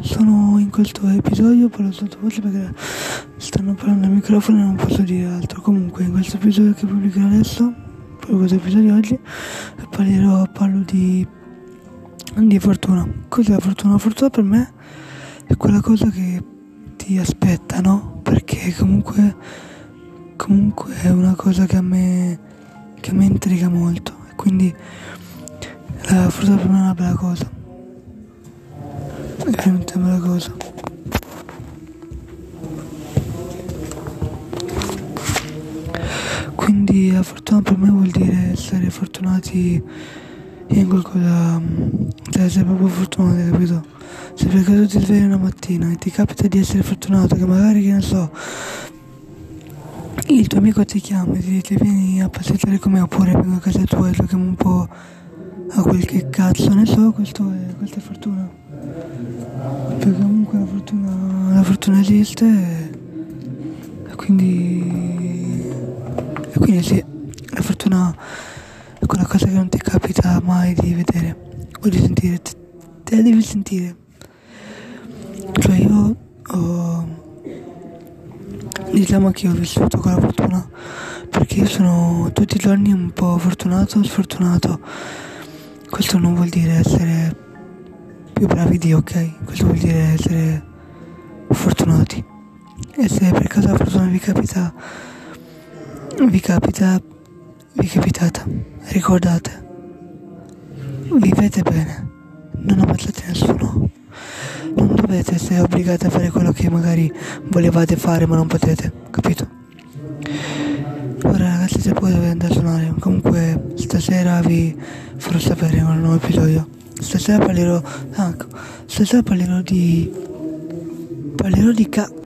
sono in questo episodio, parlo sottovoce perché stanno parlando al microfono e non posso dire altro. Comunque, in questo episodio che pubblicherò adesso, proprio questo episodio oggi, parlerò, parlo di, di fortuna. Cos'è la fortuna? La fortuna per me è quella cosa che ti aspetta, no? Perché comunque, comunque è una cosa che a me, che a me intriga molto. Quindi la fortuna per me è una bella cosa è una bella cosa. Quindi la fortuna per me vuol dire essere fortunati in qualcosa, cioè essere proprio fortunati, capito? Se per caso ti svegli una mattina e ti capita di essere fortunato, che magari, che ne so, il tuo amico ti chiama e ti dice vieni a passeggiare con me oppure vengo a casa tua e lo chiamo un po' a quel che cazzo ne so, questo è, questa è fortuna perché comunque la fortuna, la fortuna esiste e quindi, e quindi sì, la fortuna è quella cosa che non ti capita mai di vedere o di sentire, te, la devi sentire. Cioè io ho, diciamo che ho vissuto con la fortuna perché io sono tutti i giorni un po' fortunato o sfortunato. Questo non vuol dire essere più bravi di ok, questo vuol dire essere fortunati. E se per caso la fortuna vi capita, vi capita, vi capitata, ricordate, vivete bene, non ammazzate nessuno, non dovete essere obbligati a fare quello che magari volevate fare ma non potete, capito? Ora ragazzi se poi dovete andare a suonare, comunque stasera vi farò sapere un nuovo episodio. Stasera parlerò. Ah, stasera parlerò di. Parlerò di ca.